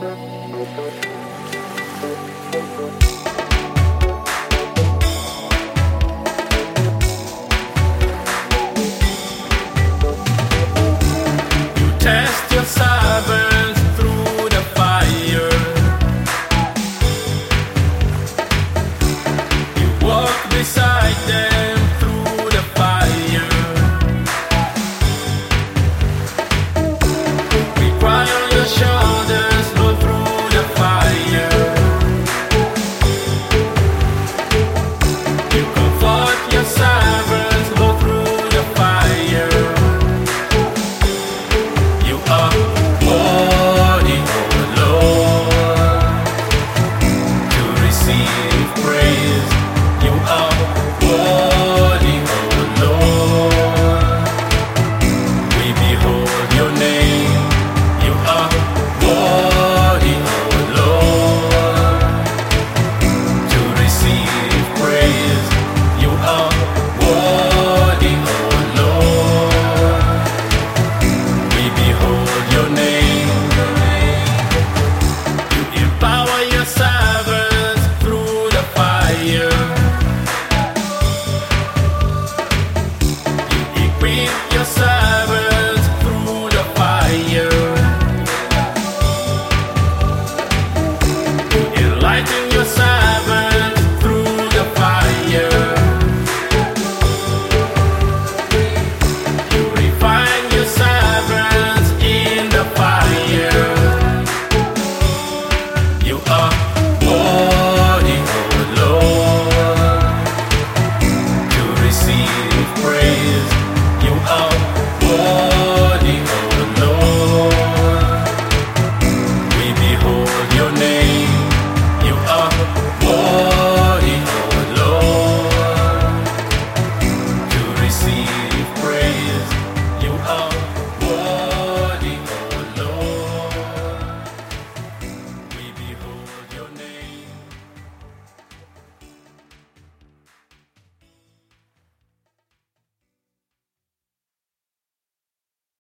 Test receive praise.